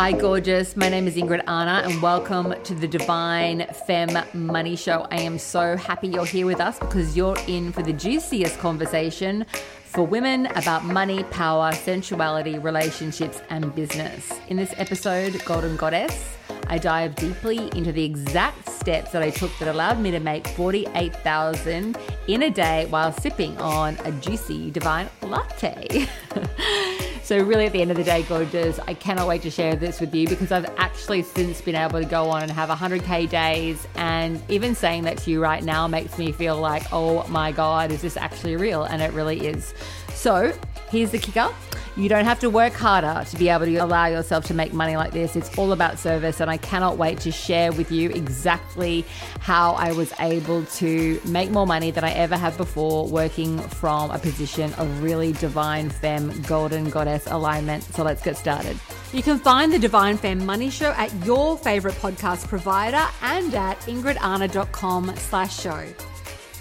Hi, gorgeous. My name is Ingrid Arna, and welcome to the Divine Femme Money Show. I am so happy you're here with us because you're in for the juiciest conversation for women about money, power, sensuality, relationships, and business. In this episode, Golden Goddess, I dive deeply into the exact steps that I took that allowed me to make 48,000 in a day while sipping on a juicy divine latte. So, really, at the end of the day, gorgeous, I cannot wait to share this with you because I've actually since been able to go on and have 100K days. And even saying that to you right now makes me feel like, oh my God, is this actually real? And it really is. So, here's the kicker you don't have to work harder to be able to allow yourself to make money like this. It's all about service, and I cannot wait to share with you exactly how I was able to make more money than I ever have before working from a position of really divine femme, golden goddess alignment. So let's get started. You can find the Divine Femme Money Show at your favorite podcast provider and at ingridarna.com slash show.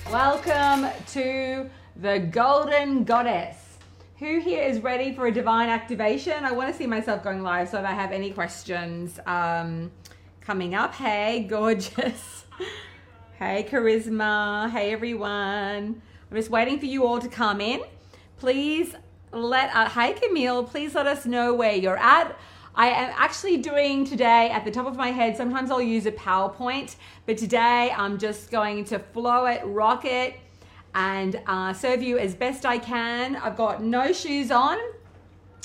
Welcome to the Golden Goddess. Who here is ready for a divine activation? I want to see myself going live, so if I have any questions um, coming up, hey, gorgeous. hey, charisma. Hey, everyone. I'm just waiting for you all to come in. Please let, uh, hey, Camille, please let us know where you're at. I am actually doing today at the top of my head. Sometimes I'll use a PowerPoint, but today I'm just going to flow it, rock it and uh, serve you as best I can. I've got no shoes on.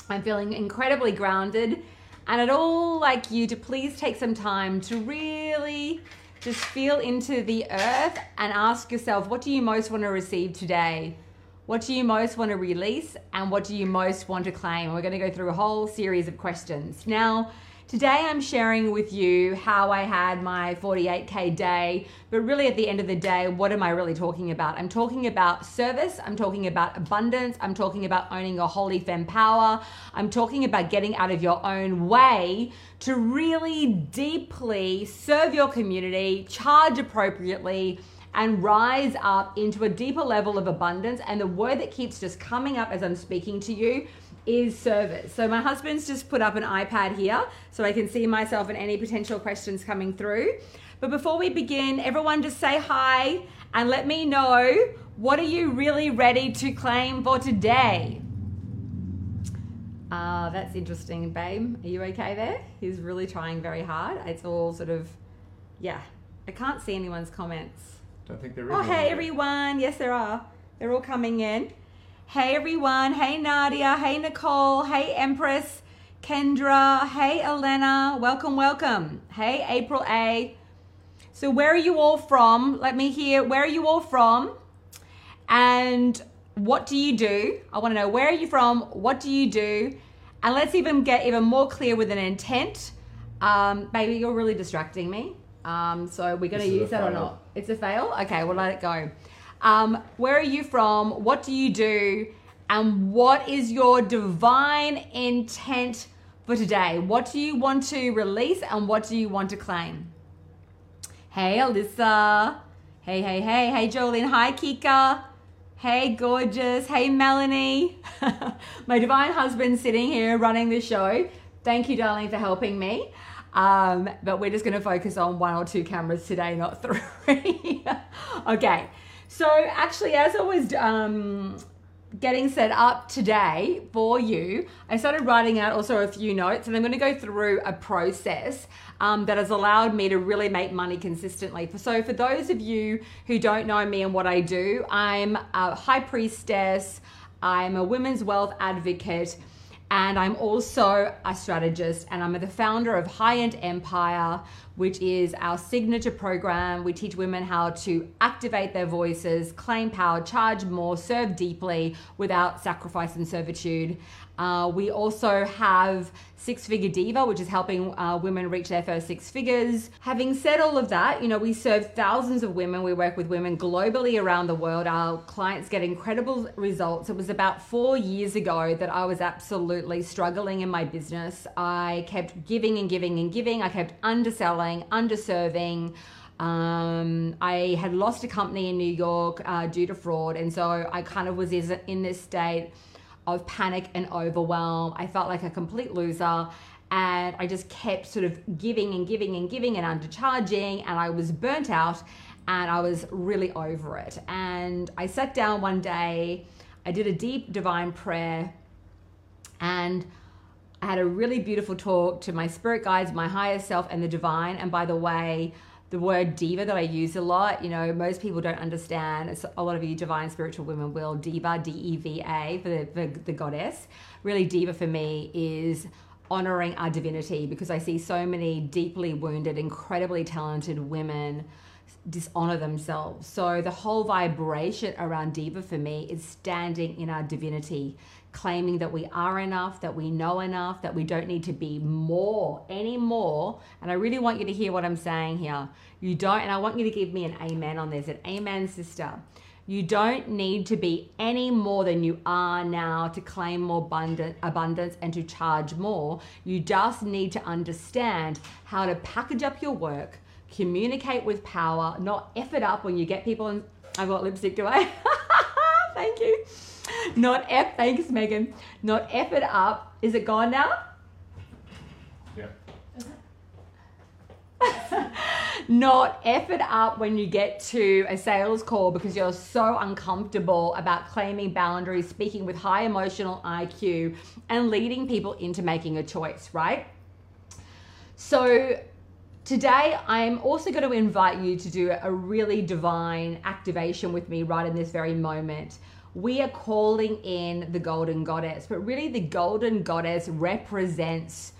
I'm feeling incredibly grounded. And I'd all like you to please take some time to really just feel into the earth and ask yourself, what do you most want to receive today? What do you most want to release? And what do you most want to claim? We're going to go through a whole series of questions. Now, Today I'm sharing with you how I had my 48K day, but really at the end of the day, what am I really talking about? I'm talking about service, I'm talking about abundance, I'm talking about owning your holy femme power, I'm talking about getting out of your own way to really deeply serve your community, charge appropriately and rise up into a deeper level of abundance. And the word that keeps just coming up as I'm speaking to you is service. So my husband's just put up an iPad here so I can see myself and any potential questions coming through. But before we begin, everyone just say hi and let me know what are you really ready to claim for today? Ah, uh, that's interesting, babe. Are you okay there? He's really trying very hard. It's all sort of, yeah. I can't see anyone's comments. Don't think there is. Oh, hey, everyone. Yes, there are. They're all coming in. Hey everyone. Hey Nadia. Hey Nicole. Hey Empress. Kendra. Hey Elena. Welcome, welcome. Hey April A. So where are you all from? Let me hear. Where are you all from? And what do you do? I want to know where are you from? What do you do? And let's even get even more clear with an intent. Um, baby, you're really distracting me. Um, so we're going to use that fail. or not? It's a fail? Okay, we'll let it go. Um, where are you from? What do you do? And what is your divine intent for today? What do you want to release and what do you want to claim? Hey, Alyssa. Hey, hey, hey. Hey, Jolene. Hi, Kika. Hey, gorgeous. Hey, Melanie. My divine husband sitting here running the show. Thank you, darling, for helping me. Um, but we're just going to focus on one or two cameras today, not three. okay. So actually, as I was um, getting set up today for you, I started writing out also a few notes, and I'm going to go through a process um, that has allowed me to really make money consistently. So, for those of you who don't know me and what I do, I'm a high priestess, I'm a women's wealth advocate. And I'm also a strategist, and I'm the founder of High End Empire, which is our signature program. We teach women how to activate their voices, claim power, charge more, serve deeply without sacrifice and servitude. Uh, we also have Six Figure Diva, which is helping uh, women reach their first six figures. Having said all of that, you know, we serve thousands of women. We work with women globally around the world. Our clients get incredible results. It was about four years ago that I was absolutely struggling in my business. I kept giving and giving and giving. I kept underselling, underserving. Um, I had lost a company in New York uh, due to fraud. And so I kind of was in this state of panic and overwhelm. I felt like a complete loser and I just kept sort of giving and giving and giving and undercharging and I was burnt out and I was really over it. And I sat down one day, I did a deep divine prayer and I had a really beautiful talk to my spirit guides, my higher self, and the divine. And by the way, the word diva that I use a lot, you know, most people don't understand. It's a lot of you divine spiritual women will. Diva, D E V A, for the, the goddess. Really, diva for me is honoring our divinity because I see so many deeply wounded, incredibly talented women dishonor themselves. So the whole vibration around diva for me is standing in our divinity, claiming that we are enough, that we know enough, that we don't need to be more anymore. And I really want you to hear what I'm saying here. You don't, and I want you to give me an amen on this, an amen, sister. You don't need to be any more than you are now to claim more abundance and to charge more. You just need to understand how to package up your work, communicate with power, not F it up when you get people and I've got lipstick, do I? Thank you. Not F, thanks Megan. Not F it up. Is it gone now? Yeah. not F it up when you get to a sales call because you're so uncomfortable about claiming boundaries, speaking with high emotional IQ, and leading people into making a choice, right? So, Today, I'm also going to invite you to do a really divine activation with me right in this very moment. We are calling in the Golden Goddess, but really, the Golden Goddess represents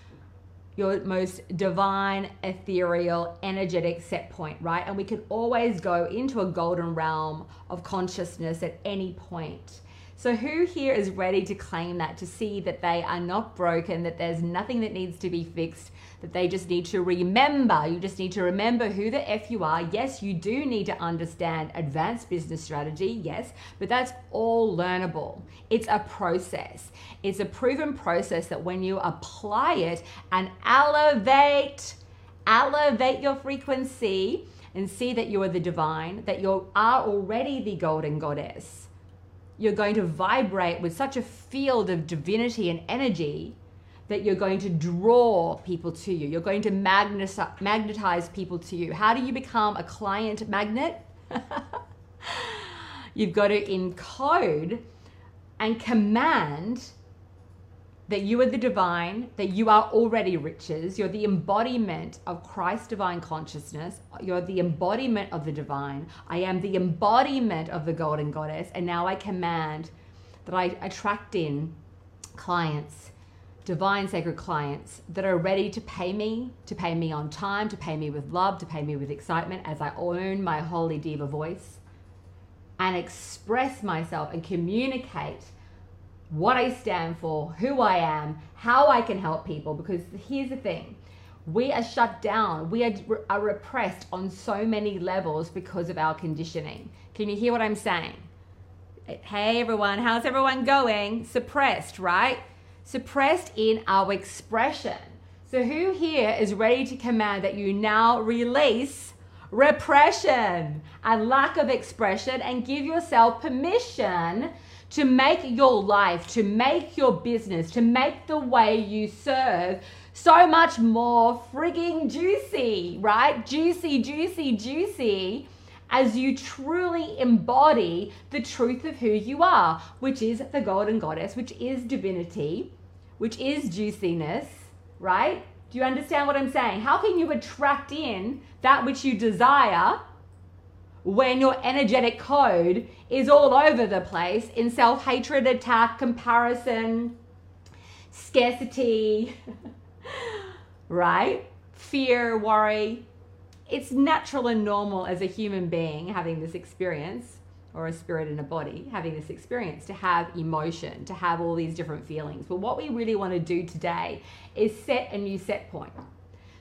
your most divine, ethereal, energetic set point, right? And we can always go into a golden realm of consciousness at any point. So, who here is ready to claim that, to see that they are not broken, that there's nothing that needs to be fixed, they just need to remember? You just need to remember who the F you are. Yes, you do need to understand advanced business strategy, yes, but that's all learnable. It's a process, it's a proven process that when you apply it and elevate, elevate your frequency and see that you are the divine, that you are already the golden goddess you're going to vibrate with such a field of divinity and energy that you're going to draw people to you. You're going to magnetize people to you. How do you become a client magnet? You've got to encode and command that you are the divine, that you are already riches. You're the embodiment of Christ's divine consciousness. You're the embodiment of the divine. I am the embodiment of the golden goddess. And now I command that I attract in clients, divine sacred clients that are ready to pay me, to pay me on time, to pay me with love, to pay me with excitement as I own my holy diva voice and express myself and communicate what I stand for, who I am, how I can help people. Because here's the thing we are shut down, we are, are repressed on so many levels because of our conditioning. Can you hear what I'm saying? Hey everyone, how's everyone going? Suppressed, right? Suppressed in our expression. So, who here is ready to command that you now release repression and lack of expression and give yourself permission to make your life, to make your business, to make the way you serve so much more frigging juicy, right? Juicy, juicy, juicy as you truly embody the truth of who you are, which is the golden goddess, which is divinity, which is juiciness, right? Do you understand what I'm saying? How can you attract in that which you desire when your energetic code is all over the place in self hatred, attack, comparison, scarcity, right? Fear, worry. It's natural and normal as a human being having this experience, or a spirit in a body having this experience, to have emotion, to have all these different feelings. But what we really want to do today is set a new set point.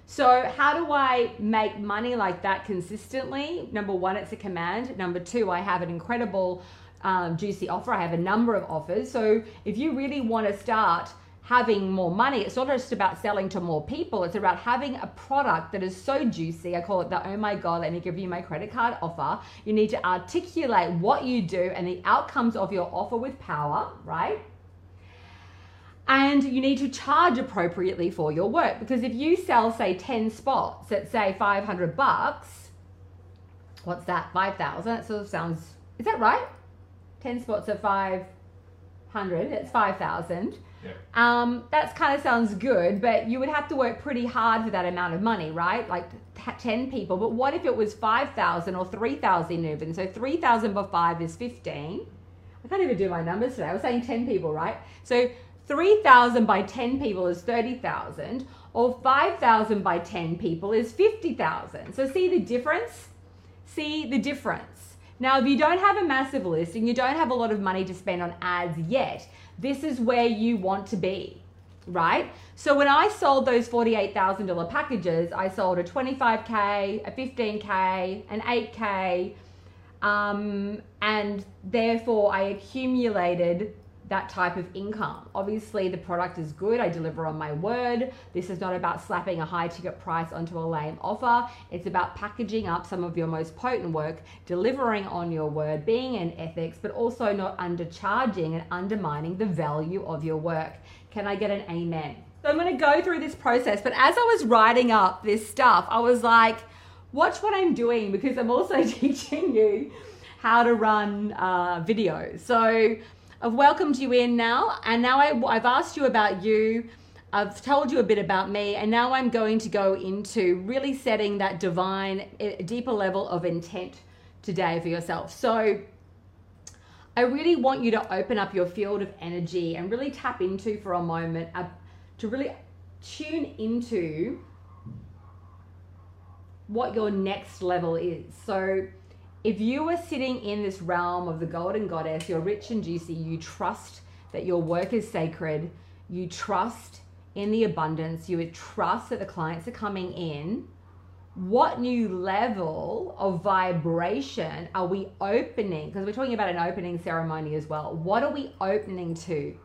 So, how do I make money like that consistently? Number one, it's a command. Number two, I have an incredible um, juicy offer. I have a number of offers. So, if you really want to start having more money, it's not just about selling to more people, it's about having a product that is so juicy. I call it the oh my God, let me give you my credit card offer. You need to articulate what you do and the outcomes of your offer with power, right? and you need to charge appropriately for your work. Because if you sell say 10 spots at say 500 bucks what's that? 5000 that sort of sounds is that right? 10 spots at 500 it's 5000 Yep. um, that kind of sounds good, but you would have to work pretty hard for that amount of money, right? Like t- 10 people. But what if it was 5,000 or 3,000 even? So 3,000 by 5 is 15. I can't even do my numbers today. I was saying 10 people, right? So 3,000 by 10 people is 30,000, or 5,000 by 10 people is 50,000. So see the difference? See the difference. Now, if you don't have a massive list and you don't have a lot of money to spend on ads yet, this is where you want to be, right? So when I sold those $48,000 packages, I sold a 25K, a 15K, an 8K, um, and therefore I accumulated that type of income. Obviously, the product is good. I deliver on my word. This is not about slapping a high ticket price onto a lame offer. It's about packaging up some of your most potent work, delivering on your word, being in ethics, but also not undercharging and undermining the value of your work. Can I get an amen? So I'm going to go through this process, but as I was writing up this stuff, I was like, watch what I'm doing because I'm also teaching you how to run uh, videos. So I've welcomed you in now, and now I, I've asked you about you. I've told you a bit about me, and now I'm going to go into really setting that divine, eh, deeper level of intent today for yourself. So, I really want you to open up your field of energy and really tap into for a moment uh, to really tune into what your next level is. So, if you are sitting in this realm of the golden goddess, you're rich and juicy, you trust that your work is sacred, you trust in the abundance, you trust that the clients are coming in. What new level of vibration are we opening? Because we're talking about an opening ceremony as well. What are we opening to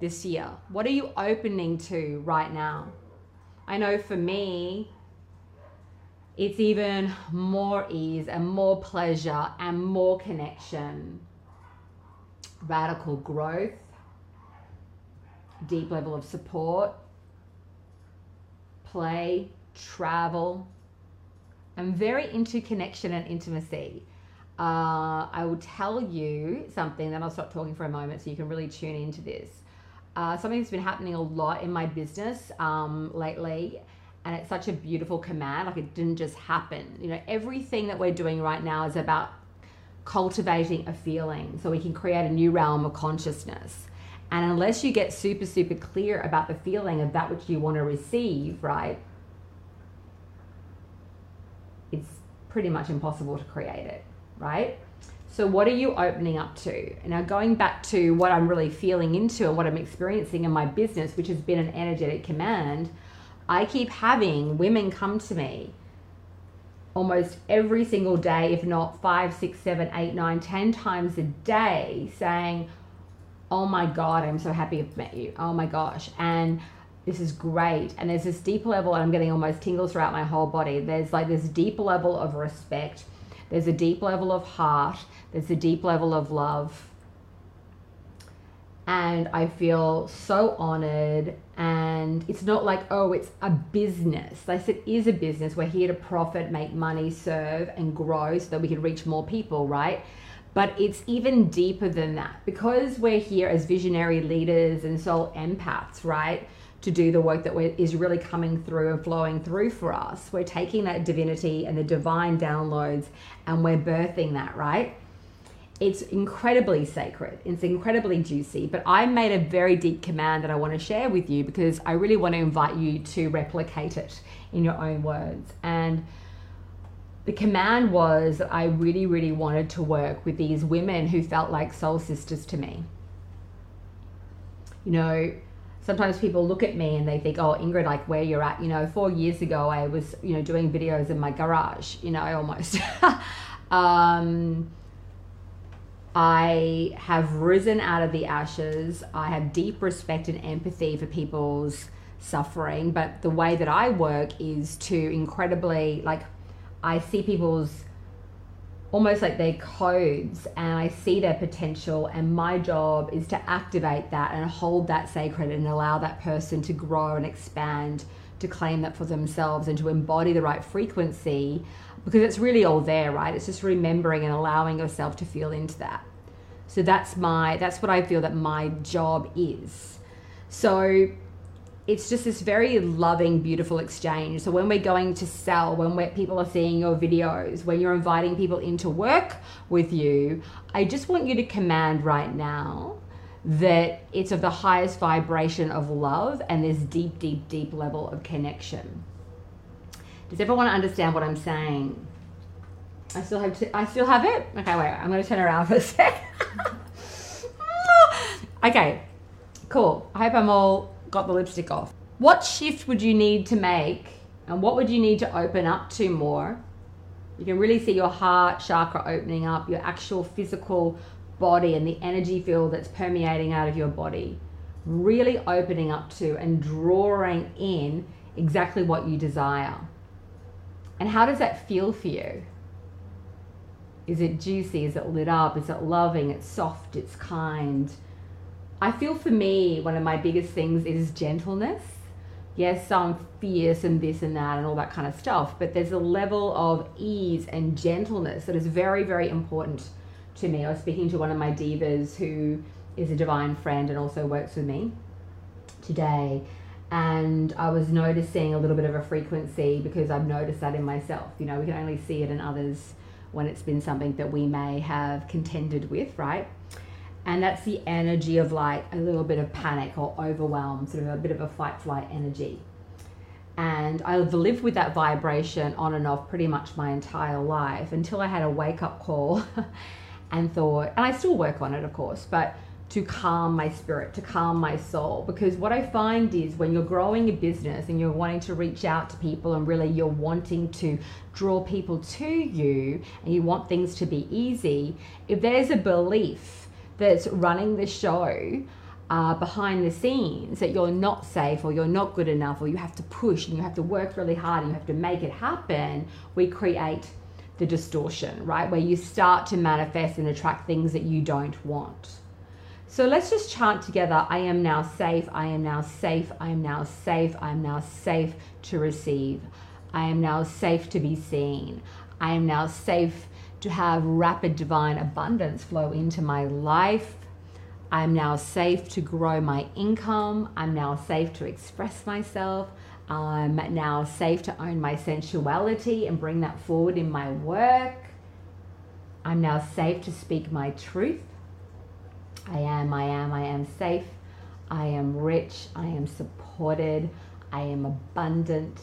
this year? What are you opening to right now? I know for me, it's even more ease and more pleasure and more connection. Radical growth, deep level of support, play, travel. I'm very into connection and intimacy. Uh, I will tell you something, then I'll stop talking for a moment so you can really tune into this. Uh, something that's been happening a lot in my business um, lately and it's such a beautiful command like it didn't just happen. You know everything that we're doing right now is about cultivating a feeling so we can create a new realm of consciousness. And unless you get super super clear about the feeling of that which you want to receive right it's pretty much impossible to create it right? So what are you opening up to? Now going back to what i'm really feeling into and what i'm experiencing in my business which has been an energetic command I keep having women come to me almost every single day, if not five, six, seven, eight, nine, ten times a day, saying, Oh my God, I'm so happy I've met you. Oh my gosh. And this is great. And there's this deep level, and I'm getting almost tingles throughout my whole body. There's like this deep level of respect, there's a deep level of heart, there's a deep level of love and I feel so honored. And it's not like, oh, it's a business. Like it is a business. We're here to profit, make money, serve, and grow so that we can reach more people, right? But it's even deeper than that because we're here as visionary leaders and soul empaths, right? To do the work that is really coming through and flowing through for us. We're taking that divinity and the divine downloads and we're birthing that, right? It's incredibly sacred. It's incredibly juicy. But I made a very deep command that I want to share with you because I really want to invite you to replicate it in your own words. And the command was that I really, really wanted to work with these women who felt like soul sisters to me. You know, sometimes people look at me and they think, oh, Ingrid, like where you're at. You know, four years ago, I was, you know, doing videos in my garage, you know, almost. um, I have risen out of the ashes. I have deep respect and empathy for people's suffering, but the way that I work is to incredibly like I see people's almost like they're codes and I see their potential and my job is to activate that and hold that sacred and allow that person to grow and expand to claim that for themselves and to embody the right frequency because it's really all there right it's just remembering and allowing yourself to feel into that so that's my that's what I feel that my job is so it's just this very loving, beautiful exchange. So when we're going to sell, when people are seeing your videos, when you're inviting people into work with you, I just want you to command right now that it's of the highest vibration of love and this deep, deep, deep level of connection. Does everyone understand what I'm saying? I still have I still have it. Okay, wait. I'm going to turn around for a sec. okay, cool. I hope I'm all got the lipstick off. What shift would you need to make and what would you need to open up to more? You can really see your heart chakra opening up, your actual physical body and the energy field that's permeating out of your body, really opening up to and drawing in exactly what you desire. And how does that feel for you? Is it juicy? Is it lit up? Is it loving? It's soft? It's kind? I feel for me, one of my biggest things is gentleness. Yes, I'm fierce and this and that and all that kind of stuff, but there's a level of ease and gentleness that is very, very important to me. I was speaking to one of my divas who is a divine friend and also works with me today. And I was noticing a little bit of a frequency because I've noticed that in myself. You know, we can only see it in others when it's been something that we may have contended with, right? and that's the energy of like a little bit of panic or overwhelm, sort of a bit of a fight flight energy. And I've lived with that vibration on and off pretty much my entire life until I had a wake up call and thought, and I still work on it, of course, but to calm my spirit, to calm my soul. Because what I find is when you're growing a business and you're wanting to reach out to people and really you're wanting to draw people to you and you want things to be easy, if there's a belief that's running the show uh, behind the scenes that you're not safe or you're not good enough or you have to push and you have to work really hard and you have to make it happen, we create the distortion, right? Where you start to manifest and attract things that you don't want. So let's just chant together I am now safe, I am now safe, I am now safe, I am now safe to receive. I am now safe to be seen. I am now safe to have rapid divine abundance flow into my life. I'm now safe to grow my income. I'm now safe to express myself. I'm now safe to own my sensuality and bring that forward in my work. I'm now safe to speak my truth. I am, I am, I am safe. I am rich. I am supported. I am abundant.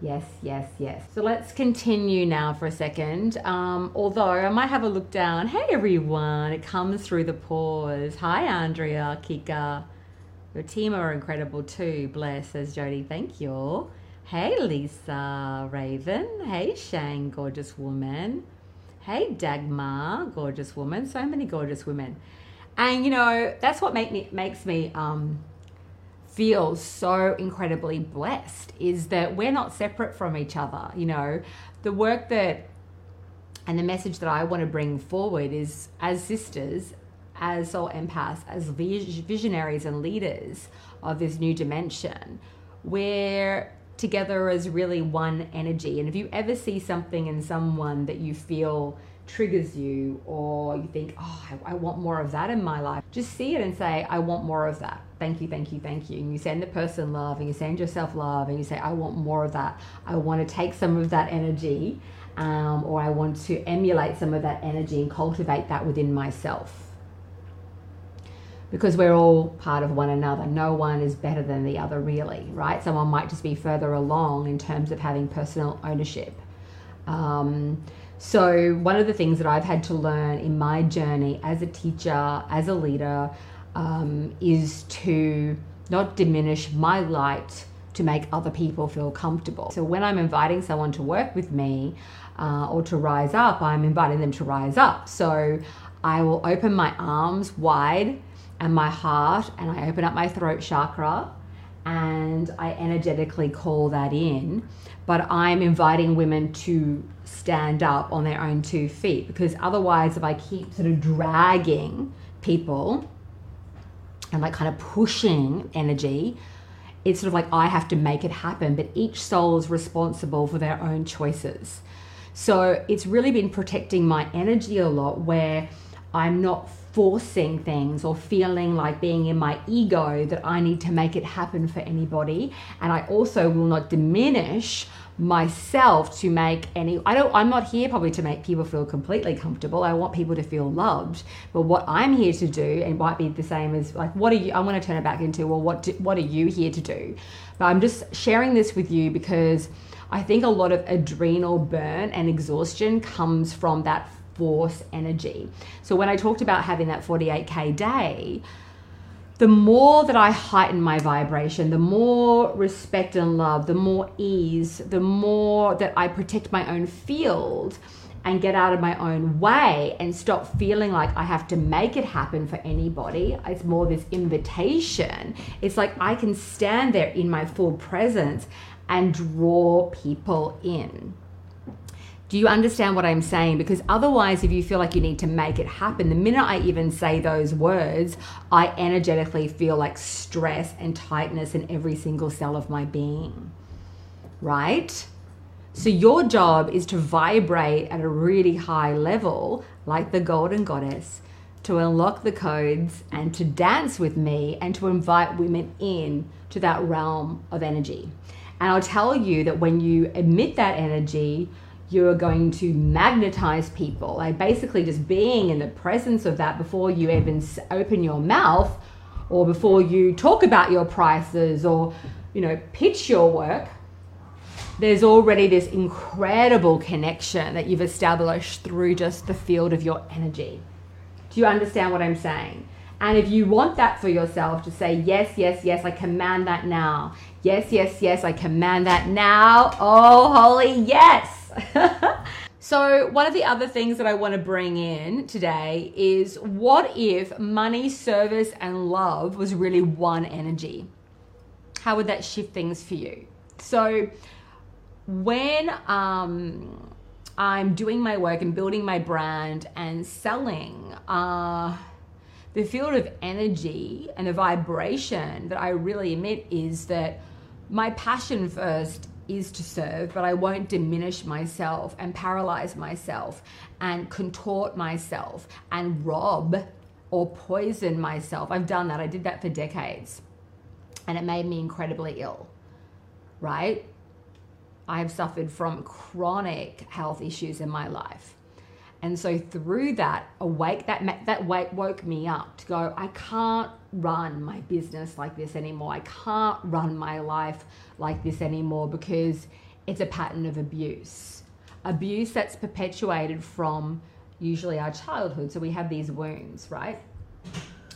Yes, yes, yes. So let's continue now for a second. Um, although I might have a look down. Hey everyone, it comes through the pause. Hi Andrea, Kika. Your team are incredible too. Bless, says Jody. Thank you. Hey Lisa Raven. Hey Shang, gorgeous woman. Hey Dagmar, gorgeous woman. So many gorgeous women. And you know, that's what make me makes me um feel so incredibly blessed is that we're not separate from each other. You know, the work that and the message that I want to bring forward is as sisters, as soul empaths, as visionaries and leaders of this new dimension, we're together as really one energy. And if you ever see something in someone that you feel triggers you or you think, oh, I, I, want more of that in my life, just see it and say, I want more of that. Thank you, thank you, thank you. And you send the person love and you send yourself love and you say, I want more of that. I want to take some of that energy um, or I want to emulate some of that energy and cultivate that within myself. Because we're all part of one another. No one is better than the other, really, right? Someone might just be further along in terms of having personal ownership. Um, so, one of the things that I've had to learn in my journey as a teacher, as a leader, um, is to not diminish my light to make other people feel comfortable. So, when I'm inviting someone to work with me uh, or to rise up, I'm inviting them to rise up. So, I will open my arms wide and my heart, and I open up my throat chakra and I energetically call that in. But I'm inviting women to stand up on their own two feet because otherwise, if I keep sort of dragging people and like kind of pushing energy, it's sort of like I have to make it happen, but each soul is responsible for their own choices. So it's really been protecting my energy a lot where I'm not forcing things or feeling like being in my ego that I need to make it happen for anybody. And I also will not diminish myself to make any I don't I'm not here probably to make people feel completely comfortable. I want people to feel loved. But what I'm here to do and might be the same as like what are you I'm going to turn it back into well what do, what are you here to do? But I'm just sharing this with you because I think a lot of adrenal burn and exhaustion comes from that force energy. So when I talked about having that 48k day, the more that I heighten my vibration, the more respect and love, the more ease, the more that I protect my own field and get out of my own way and stop feeling like I have to make it happen for anybody. It's more this invitation. It's like I can stand there in my full presence and draw people in. Do you understand what I'm saying? Because otherwise, if you feel like you need to make it happen, the minute I even say those words, I energetically feel like stress and tightness in every single cell of my being. Right? So, your job is to vibrate at a really high level, like the Golden Goddess, to unlock the codes and to dance with me and to invite women in to that realm of energy. And I'll tell you that when you emit that energy, you're going to magnetize people. Like basically just being in the presence of that before you even open your mouth or before you talk about your prices or, you know, pitch your work. There's already this incredible connection that you've established through just the field of your energy. Do you understand what I'm saying? And if you want that for yourself, to say, yes, yes, yes, I command that now. Yes, yes, yes, I command that now. Oh, holy yes. so, one of the other things that I want to bring in today is what if money, service, and love was really one energy? How would that shift things for you? So, when um, I'm doing my work and building my brand and selling, uh, the field of energy and the vibration that I really emit is that my passion first is to serve, but I won't diminish myself and paralyze myself and contort myself and rob or poison myself. I've done that. I did that for decades. And it made me incredibly ill, right? I have suffered from chronic health issues in my life. And so through that awake that that wake woke me up to go I can't run my business like this anymore. I can't run my life like this anymore because it's a pattern of abuse. Abuse that's perpetuated from usually our childhood. So we have these wounds, right?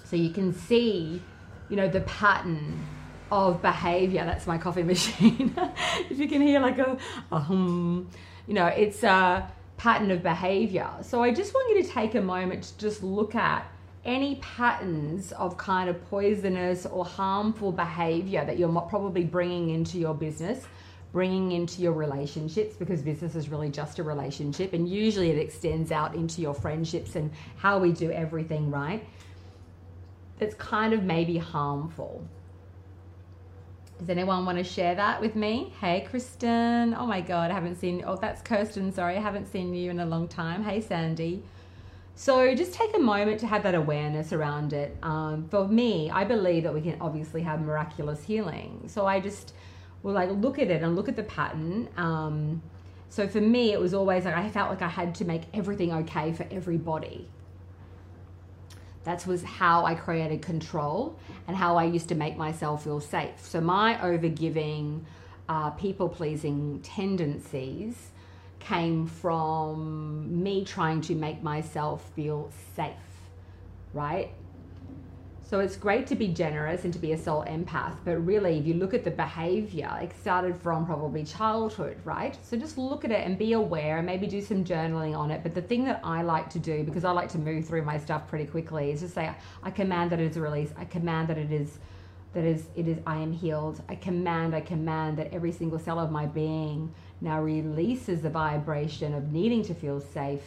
So you can see, you know, the pattern of behavior. That's my coffee machine. if you can hear like a, a hum, you know, it's a pattern of behavior. So I just want you to take a moment to just look at any patterns of kind of poisonous or harmful behavior that you're probably bringing into your business, bringing into your relationships, because business is really just a relationship, and usually it extends out into your friendships and how we do everything, right? It's kind of maybe harmful. Does anyone want to share that with me? Hey, Kristen. Oh my God, I haven't seen. Oh, that's Kirsten. Sorry, I haven't seen you in a long time. Hey, Sandy. So just take a moment to have that awareness around it. Um, for me, I believe that we can obviously have miraculous healing. So I just will like look at it and look at the pattern. Um, so for me, it was always like I felt like I had to make everything okay for everybody. That was how I created control and how I used to make myself feel safe. So my overgiving, uh, people pleasing tendencies came from me trying to make myself feel safe, right? So it's great to be generous and to be a soul empath, but really, if you look at the behavior, it started from probably childhood, right? So just look at it and be aware and maybe do some journaling on it. But the thing that I like to do, because I like to move through my stuff pretty quickly, is just say, I command that it is released. I command that it is that is it is I am healed. I command, I command that every single cell of my being now releases the vibration of needing to feel safe.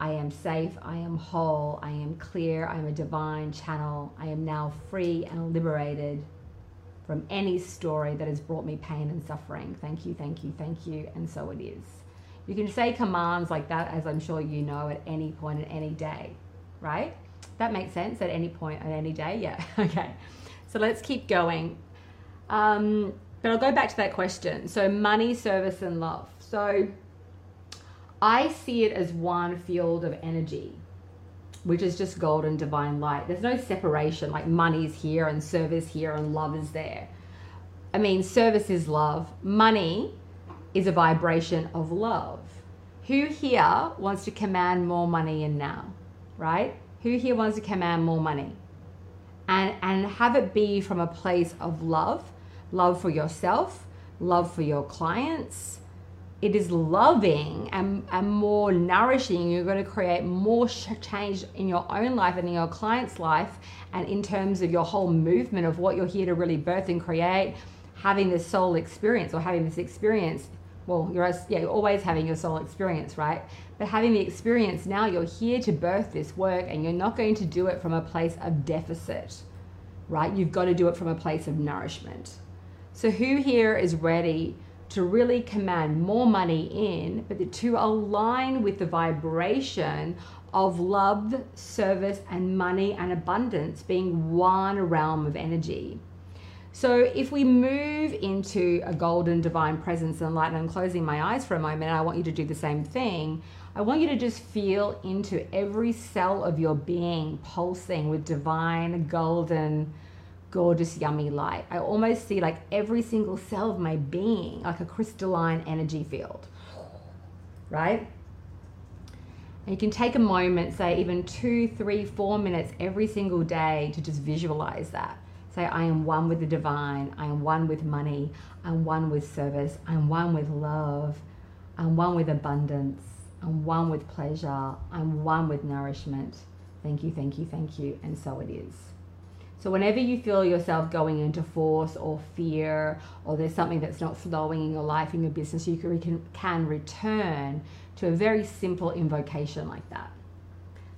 I am safe, I am whole, I am clear, I am a divine channel. I am now free and liberated from any story that has brought me pain and suffering. Thank you, thank you, thank you. And so it is. You can say commands like that, as I'm sure you know, at any point in any day, right? That makes sense at any point at any day? Yeah, okay. So let's keep going. Um, but I'll go back to that question. So, money, service, and love. So, I see it as one field of energy, which is just golden divine light. There's no separation, like money's here and service here and love is there. I mean, service is love, money is a vibration of love. Who here wants to command more money in now, right? Who here wants to command more money? and, and have it be from a place of love love for yourself, love for your clients. It is loving and, and more nourishing. You're going to create more change in your own life and in your client's life, and in terms of your whole movement of what you're here to really birth and create. Having this soul experience or having this experience well, you're yeah, you're always having your soul experience, right? But having the experience now, you're here to birth this work, and you're not going to do it from a place of deficit, right? You've got to do it from a place of nourishment. So, who here is ready to really command more money in, but to align with the vibration of love, service, and money and abundance being one realm of energy? So if we move into a golden divine presence and light, and I'm closing my eyes for a moment, I want you to do the same thing. I want you to just feel into every cell of your being pulsing with divine, golden, gorgeous, yummy light. I almost see like every single cell of my being, like a crystalline energy field. Right? And you can take a moment, say even two, three, four minutes every single day to just visualize that. Say, I am one with the divine. I am one with money. I'm one with service. I'm one with love. I'm one with abundance. I'm one with pleasure. I'm one with nourishment. Thank you, thank you, thank you. And so it is. So, whenever you feel yourself going into force or fear, or there's something that's not flowing in your life, in your business, you can, can return to a very simple invocation like that.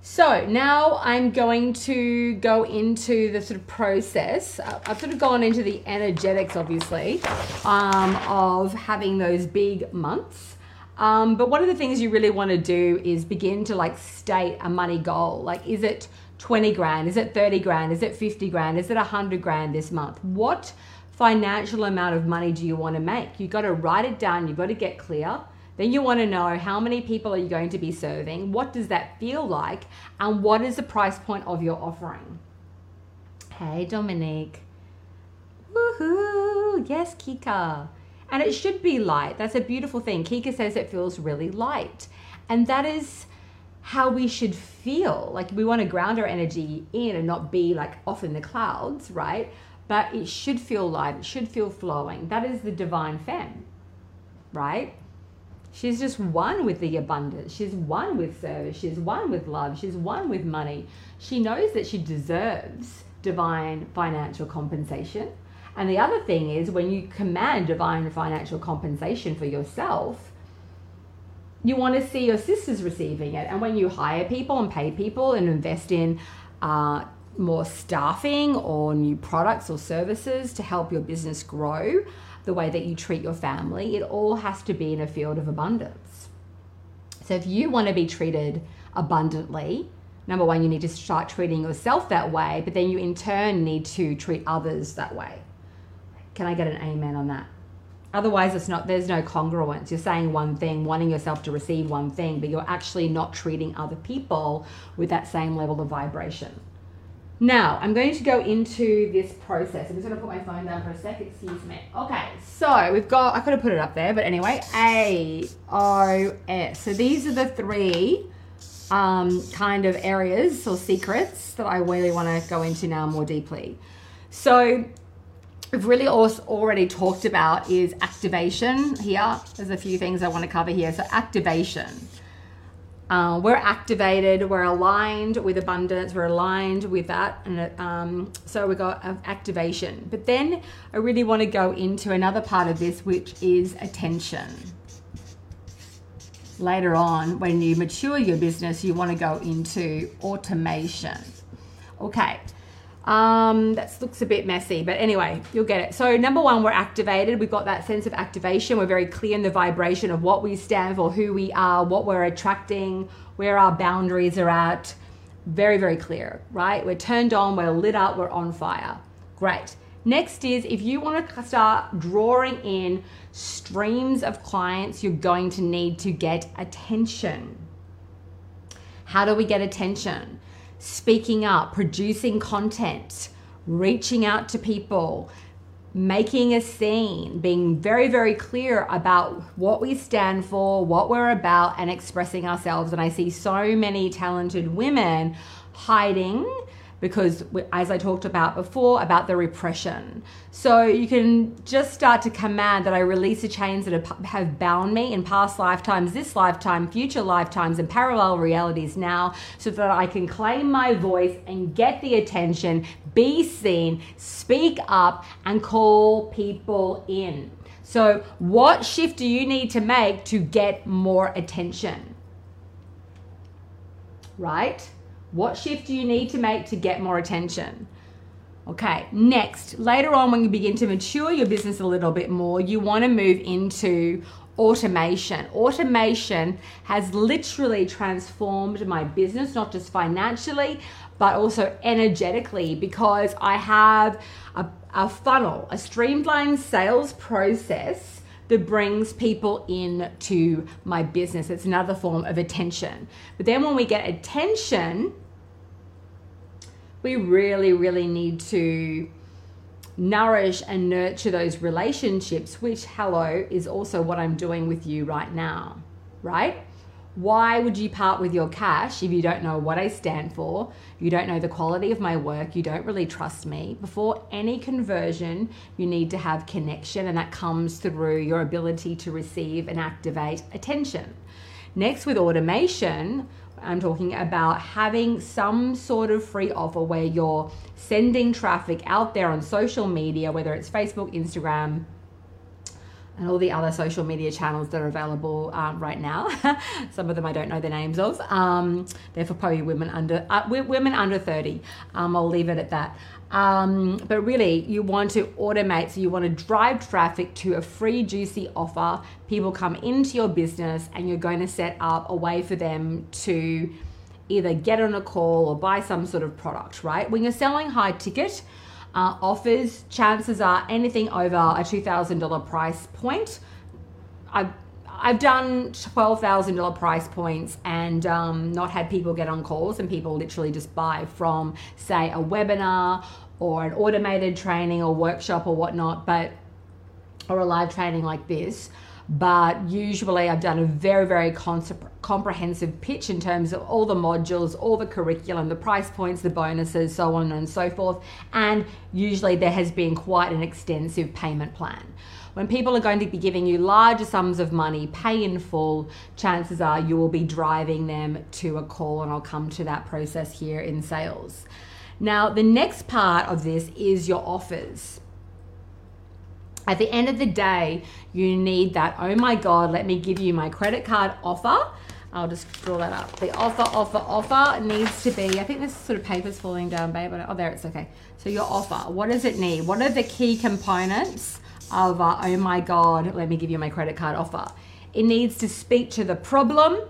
So now I'm going to go into the sort of process. I've sort of gone into the energetics, obviously, um, of having those big months. Um, but one of the things you really want to do is begin to like state a money goal. Like, is it 20 grand? Is it 30 grand? Is it 50 grand? Is it 100 grand this month? What financial amount of money do you want to make? You've got to write it down, you've got to get clear. Then you want to know how many people are you going to be serving? What does that feel like? And what is the price point of your offering? Hey, Dominique. Woohoo! Yes, Kika. And it should be light. That's a beautiful thing. Kika says it feels really light. And that is how we should feel. Like we want to ground our energy in and not be like off in the clouds, right? But it should feel light. It should feel flowing. That is the divine femme, right? She's just one with the abundance. She's one with service. She's one with love. She's one with money. She knows that she deserves divine financial compensation. And the other thing is when you command divine financial compensation for yourself, you want to see your sisters receiving it. And when you hire people and pay people and invest in uh, more staffing or new products or services to help your business grow, the way that you treat your family. It all has to be in a field of abundance. So if you want to be treated abundantly, number one, you need to start treating yourself that way, but then you in turn need to treat others that way. Can I get an amen on that? Otherwise, it's not. There's no congruence. You're saying one thing, wanting yourself to receive one thing, but you're actually not treating other people with that same level of vibration. Now, I'm going to go into this process. I'm just going to put my phone down for a sec. Excuse me. Okay, so we've got, I could have put it up there, but anyway, A, O, S. So these are the three um, kind of areas or secrets that I really want to go into now more deeply. So we've really also already talked about is activation here. There's a few things I want to cover here. So activation. Uh, we're activated, we're aligned with abundance, we're aligned with that. And um, so we got uh, activation. But then I really want to go into another part of this, which is attention. Later on, when you mature your business, you want to go into automation. Okay, um, that looks a bit messy, but anyway, you'll get it. So, number one, we're activated. We've got that sense of activation. We're very clear in the vibration of what we stand for, who we are, what we're attracting, where our boundaries are at. Very, very clear, right? We're turned on, we're lit up, we're on fire. Great. Next is if you want to start drawing in streams of clients, you're going to need to get attention. How do we get attention? Speaking up, producing content, reaching out to people, making a scene, being very, very clear about what we stand for, what we're about, and expressing ourselves. And I see so many talented women hiding because as I talked about before about the repression. So you can just start to command that I release the chains that have bound me in past lifetimes, this lifetime, future lifetimes, and parallel realities now so that I can claim my voice and get the attention, be seen, speak up, and call people in. So, what shift do you need to make to get more attention? Right? What shift do you need to make to get more attention? Okay, next, later on, when you begin to mature your business a little bit more, you want to move into automation. Automation has literally transformed my business, not just financially, but also energetically, because I have a, a funnel, a streamlined sales process that brings people in to my business. It's another form of attention. But then when we get attention, we really, really need to nourish and nurture those relationships, which, hello, is also what I'm doing with you right now, right? Why would you part with your cash if you don't know what I stand for? You don't know the quality of my work. You don't really trust me. Before any conversion, you need to have connection, and that comes through your ability to receive and activate attention. Next, with automation, I'm talking about having some sort of free offer where you're sending traffic out there on social media, whether it's Facebook, Instagram, and all the other social media channels that are available um, right now. Some of them I don't know the names of. Um, they're for probably women under uh, women under thirty. Um, I'll leave it at that. Um, but really, you want to automate, so you want to drive traffic to a free, juicy offer. People come into your business, and you're going to set up a way for them to either get on a call or buy some sort of product, right? When you're selling high ticket uh, offers, chances are anything over a $2,000 price point. I've I've done twelve thousand dollar price points and um, not had people get on calls and people literally just buy from say a webinar or an automated training or workshop or whatnot, but or a live training like this. But usually, I've done a very, very comprehensive pitch in terms of all the modules, all the curriculum, the price points, the bonuses, so on and so forth. And usually, there has been quite an extensive payment plan. When people are going to be giving you larger sums of money, pay in full, chances are you will be driving them to a call, and I'll come to that process here in sales. Now, the next part of this is your offers. At the end of the day, you need that, oh my God, let me give you my credit card offer. I'll just draw that up. The offer, offer, offer needs to be, I think this sort of paper's falling down, babe. But oh, there, it's okay. So your offer, what does it need? What are the key components of, uh, oh my God, let me give you my credit card offer? It needs to speak to the problem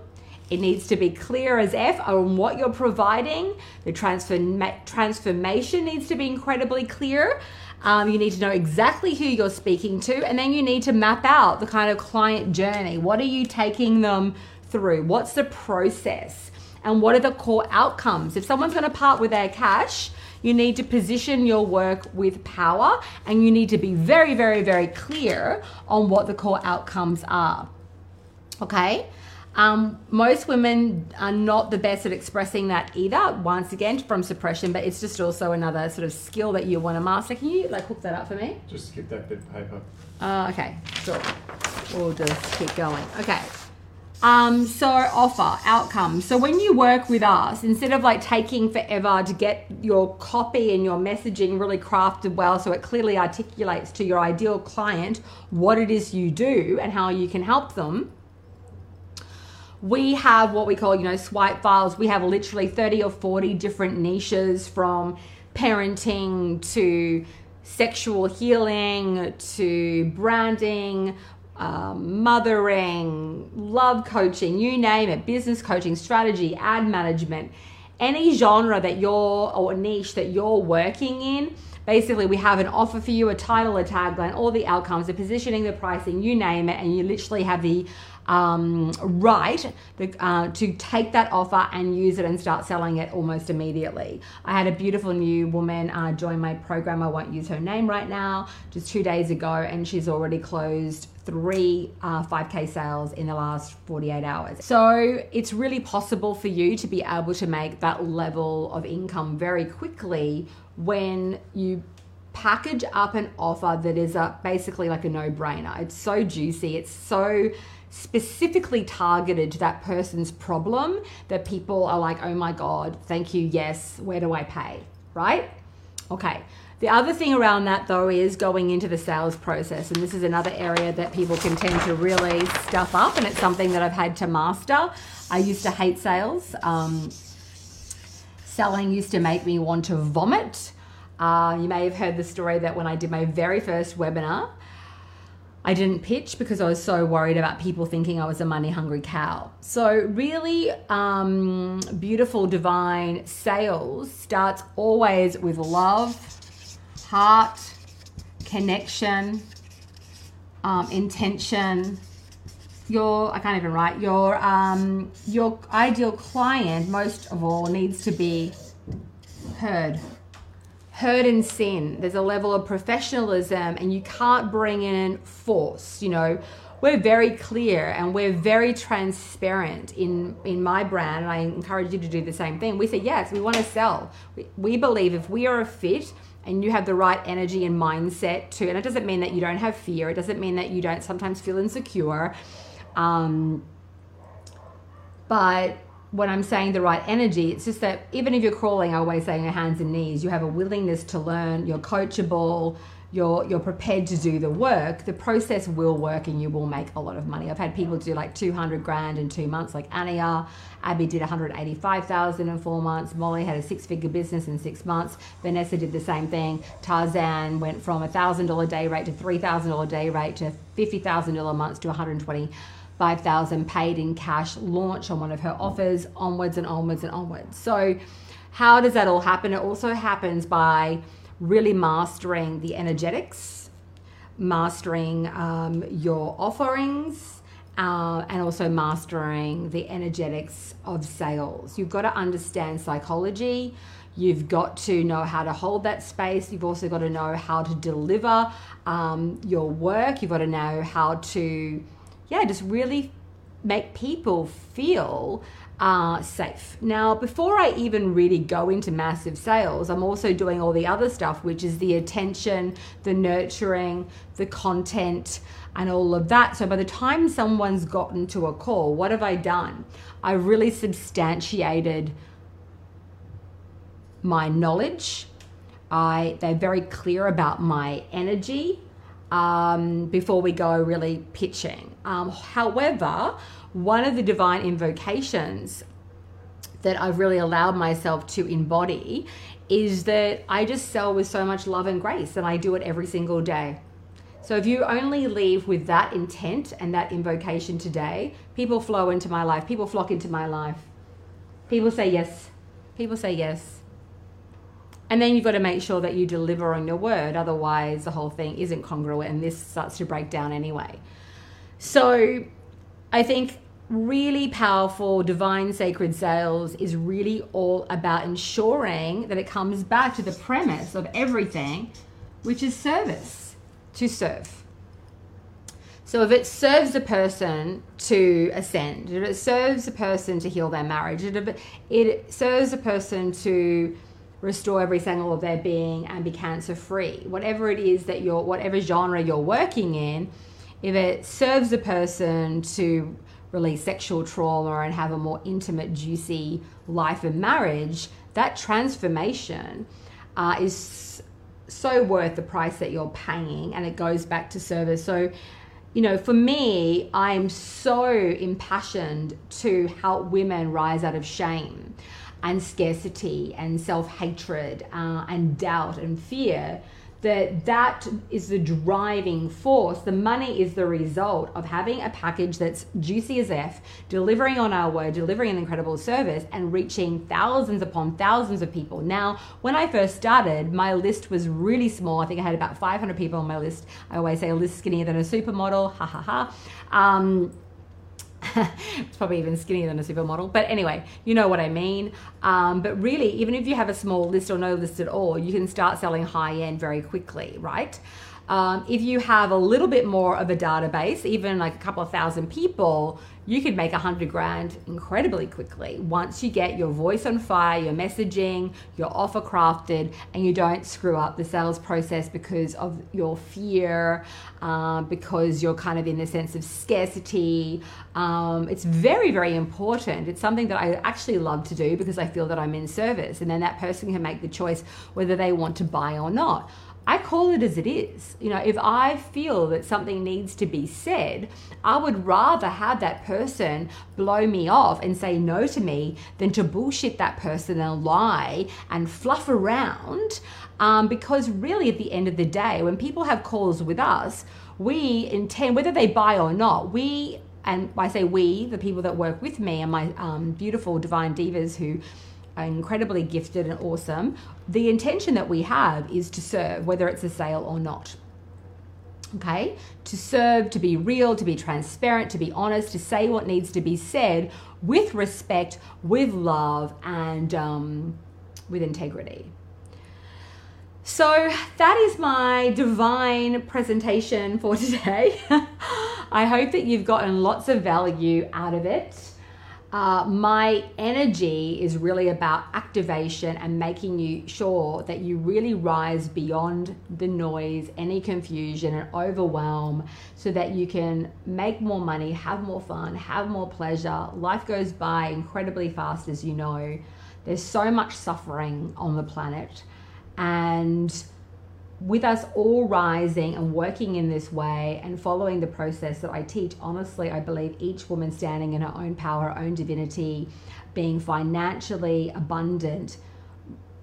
it needs to be clear as F on what you're providing. The transform- transformation needs to be incredibly clear. Um, you need to know exactly who you're speaking to, and then you need to map out the kind of client journey. What are you taking them through? What's the process? And what are the core outcomes? If someone's going to part with their cash, you need to position your work with power and you need to be very, very, very clear on what the core outcomes are. Okay? Um, most women are not the best at expressing that either, once again, from suppression, but it's just also another sort of skill that you want to master. Can you like hook that up for me? Just skip that bit of paper. Uh, okay, sure. We'll just keep going. Okay. Um, so offer outcomes. So when you work with us, instead of like taking forever to get your copy and your messaging really crafted well, so it clearly articulates to your ideal client what it is you do and how you can help them. We have what we call, you know, swipe files. We have literally 30 or 40 different niches from parenting to sexual healing to branding, um, mothering, love coaching, you name it, business coaching, strategy, ad management, any genre that you're or niche that you're working in. Basically, we have an offer for you, a title, a tagline, all the outcomes, the positioning, the pricing, you name it, and you literally have the um, right the, uh, to take that offer and use it and start selling it almost immediately. I had a beautiful new woman uh, join my program. I won't use her name right now, just two days ago, and she's already closed three uh, 5K sales in the last 48 hours. So it's really possible for you to be able to make that level of income very quickly when you package up an offer that is a, basically like a no brainer. It's so juicy, it's so specifically targeted to that person's problem that people are like, oh my God, thank you, yes, where do I pay? Right? Okay. The other thing around that though is going into the sales process, and this is another area that people can tend to really stuff up, and it's something that I've had to master. I used to hate sales. Um, selling used to make me want to vomit. Uh, you may have heard the story that when I did my very first webinar, I didn't pitch because I was so worried about people thinking I was a money hungry cow. So, really um, beautiful, divine sales starts always with love, heart, connection, um, intention. Your I can't even write your um, your ideal client most of all needs to be heard hurt and sin. There's a level of professionalism, and you can't bring in force. You know, we're very clear and we're very transparent in in my brand, and I encourage you to do the same thing. We say yes, we want to sell. We, we believe if we are a fit and you have the right energy and mindset to, and it doesn't mean that you don't have fear. It doesn't mean that you don't sometimes feel insecure. Um, but when I'm saying the right energy, it's just that even if you're crawling, I always say your hands and knees, you have a willingness to learn, you're coachable, you're you're prepared to do the work, the process will work and you will make a lot of money. I've had people do like 200 grand in two months, like Ania. Abby did 185,000 in four months. Molly had a six-figure business in six months. Vanessa did the same thing. Tarzan went from a thousand dollar day rate to three thousand dollar day rate to fifty thousand dollar months to 120. 5,000 paid in cash launch on one of her offers, onwards and onwards and onwards. So, how does that all happen? It also happens by really mastering the energetics, mastering um, your offerings, uh, and also mastering the energetics of sales. You've got to understand psychology. You've got to know how to hold that space. You've also got to know how to deliver um, your work. You've got to know how to yeah, just really make people feel uh, safe. Now, before I even really go into massive sales, I'm also doing all the other stuff, which is the attention, the nurturing, the content, and all of that. So by the time someone's gotten to a call, what have I done? I really substantiated my knowledge. I they're very clear about my energy um, before we go really pitching. Um, however, one of the divine invocations that I've really allowed myself to embody is that I just sell with so much love and grace, and I do it every single day. So if you only leave with that intent and that invocation today, people flow into my life, people flock into my life. People say yes. People say yes. And then you've got to make sure that you deliver on your word, otherwise, the whole thing isn't congruent and this starts to break down anyway. So, I think really powerful divine sacred sales is really all about ensuring that it comes back to the premise of everything, which is service to serve. So if it serves a person to ascend, if it serves a person to heal their marriage, if it serves a person to restore every single of their being and be cancer free. Whatever it is that you're, whatever genre you're working in, if it serves a person to release sexual trauma and have a more intimate, juicy life and marriage, that transformation uh, is so worth the price that you're paying and it goes back to service. So, you know, for me, I'm so impassioned to help women rise out of shame and scarcity and self hatred uh, and doubt and fear that that is the driving force. The money is the result of having a package that's juicy as F, delivering on our word, delivering an incredible service, and reaching thousands upon thousands of people. Now, when I first started, my list was really small. I think I had about 500 people on my list. I always say a list skinnier than a supermodel. Ha ha ha. Um, it's probably even skinnier than a supermodel. But anyway, you know what I mean. Um, but really, even if you have a small list or no list at all, you can start selling high end very quickly, right? Um, if you have a little bit more of a database, even like a couple of thousand people, you could make a hundred grand incredibly quickly once you get your voice on fire, your messaging, your offer crafted, and you don't screw up the sales process because of your fear, uh, because you're kind of in a sense of scarcity. Um, it's very, very important. It's something that I actually love to do because I feel that I'm in service, and then that person can make the choice whether they want to buy or not. I call it as it is. You know, if I feel that something needs to be said, I would rather have that person blow me off and say no to me than to bullshit that person and lie and fluff around. Um, because really, at the end of the day, when people have calls with us, we intend, whether they buy or not, we, and I say we, the people that work with me and my um, beautiful divine divas who incredibly gifted and awesome. The intention that we have is to serve, whether it's a sale or not. Okay? To serve, to be real, to be transparent, to be honest, to say what needs to be said with respect, with love, and um, with integrity. So that is my divine presentation for today. I hope that you've gotten lots of value out of it. Uh, my energy is really about activation and making you sure that you really rise beyond the noise, any confusion, and overwhelm so that you can make more money, have more fun, have more pleasure. Life goes by incredibly fast, as you know. There's so much suffering on the planet. And with us all rising and working in this way and following the process that I teach, honestly, I believe each woman standing in her own power, her own divinity, being financially abundant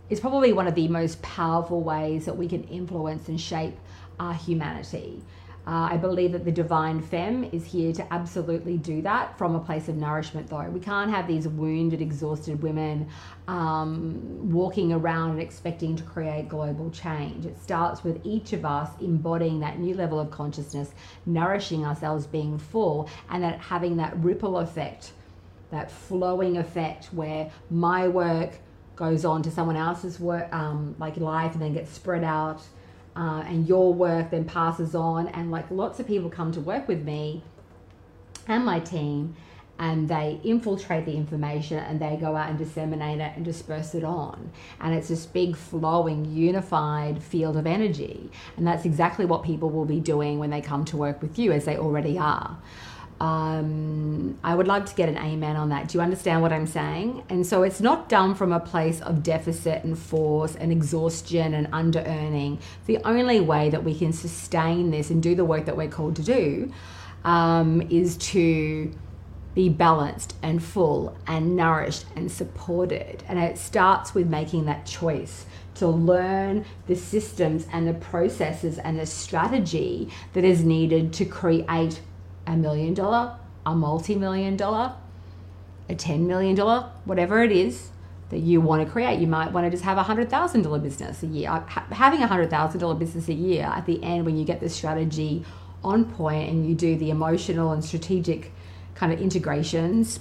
is probably one of the most powerful ways that we can influence and shape our humanity. Uh, I believe that the divine femme is here to absolutely do that from a place of nourishment, though. We can't have these wounded, exhausted women um, walking around and expecting to create global change. It starts with each of us embodying that new level of consciousness, nourishing ourselves, being full, and then having that ripple effect, that flowing effect where my work goes on to someone else's work, um, like life, and then gets spread out uh, and your work then passes on and like lots of people come to work with me and my team and they infiltrate the information and they go out and disseminate it and disperse it on. And it's this big flowing, unified field of energy. And that's exactly what people will be doing when they come to work with you, as they already are. Um, I would like to get an amen on that. Do you understand what I'm saying? And so it's not done from a place of deficit and force and exhaustion and under earning. The only way that we can sustain this and do the work that we're called to do um, is to be balanced and full and nourished and supported. And it starts with making that choice to learn the systems and the processes and the strategy that is needed to create a million dollar, a multi million dollar, a $10 million, whatever it is that you want to create. You might want to just have a $100,000 business a year. Having a $100,000 business a year at the end, when you get the strategy on point and you do the emotional and strategic kind of integrations,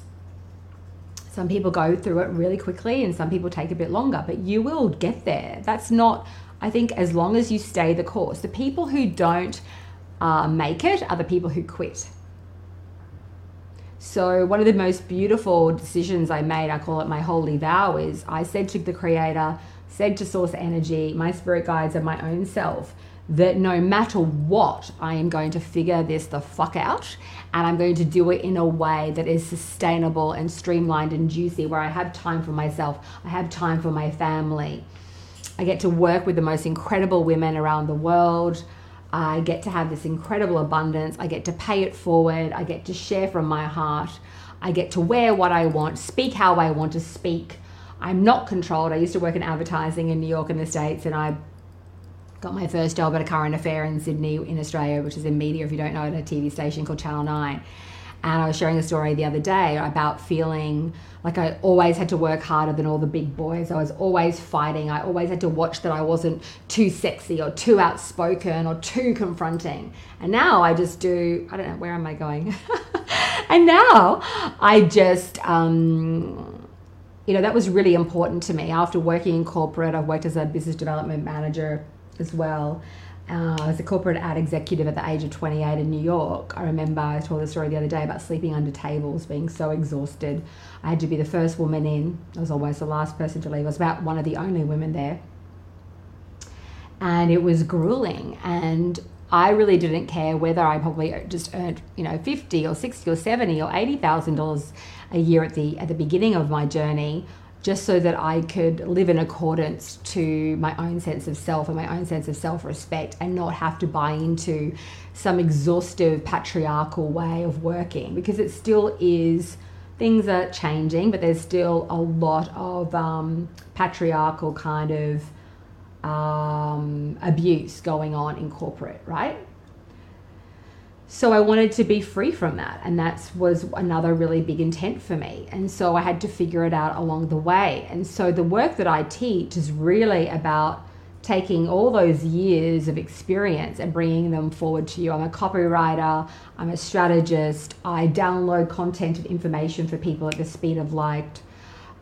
some people go through it really quickly and some people take a bit longer, but you will get there. That's not, I think, as long as you stay the course. The people who don't uh, make it are the people who quit. So, one of the most beautiful decisions I made, I call it my holy vow, is I said to the Creator, said to Source Energy, my spirit guides, and my own self that no matter what, I am going to figure this the fuck out and I'm going to do it in a way that is sustainable and streamlined and juicy where I have time for myself, I have time for my family. I get to work with the most incredible women around the world. I get to have this incredible abundance. I get to pay it forward. I get to share from my heart. I get to wear what I want, speak how I want to speak. I'm not controlled. I used to work in advertising in New York and the States, and I got my first job at a current affair in Sydney, in Australia, which is in media, if you don't know, at a TV station called Channel 9. And I was sharing a story the other day about feeling like I always had to work harder than all the big boys. I was always fighting. I always had to watch that I wasn't too sexy or too outspoken or too confronting. And now I just do, I don't know, where am I going? and now I just, um, you know, that was really important to me. After working in corporate, I've worked as a business development manager as well. Uh, I was a corporate ad executive at the age of 28 in New York. I remember I told a story the other day about sleeping under tables, being so exhausted. I had to be the first woman in. I was always the last person to leave. I was about one of the only women there. And it was grueling. And I really didn't care whether I probably just earned, you know, 50 or 60 or 70 or $80,000 a year at the at the beginning of my journey just so that I could live in accordance to my own sense of self and my own sense of self respect and not have to buy into some exhaustive patriarchal way of working because it still is. Things are changing, but there's still a lot of um, patriarchal kind of um, abuse going on in corporate, right? So I wanted to be free from that. And that was another really big intent for me. And so I had to figure it out along the way. And so the work that I teach is really about taking all those years of experience and bringing them forward to you. I'm a copywriter, I'm a strategist, I download content and information for people at the speed of light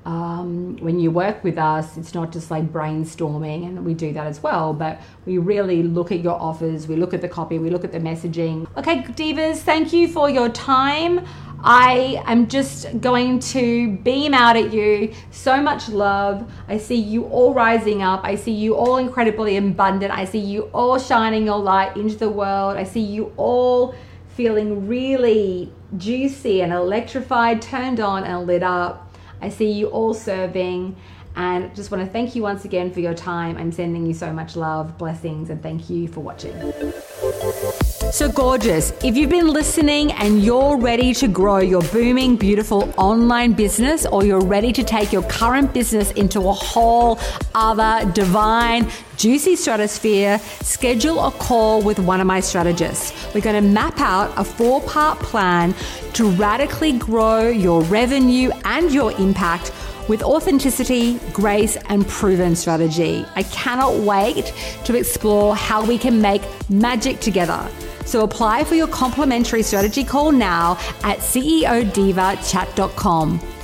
um, when you work with us, it's not just like brainstorming, and we do that as well, but we really look at your offers, we look at the copy, we look at the messaging. Okay, Divas, thank you for your time. I am just going to beam out at you so much love. I see you all rising up. I see you all incredibly abundant. I see you all shining your light into the world. I see you all feeling really juicy and electrified, turned on, and lit up. I see you all serving and just want to thank you once again for your time. I'm sending you so much love, blessings, and thank you for watching. So gorgeous. If you've been listening and you're ready to grow your booming, beautiful online business, or you're ready to take your current business into a whole other divine, juicy stratosphere, schedule a call with one of my strategists. We're going to map out a four part plan to radically grow your revenue and your impact with authenticity, grace, and proven strategy. I cannot wait to explore how we can make magic together. So apply for your complimentary strategy call now at ceodivachat.com.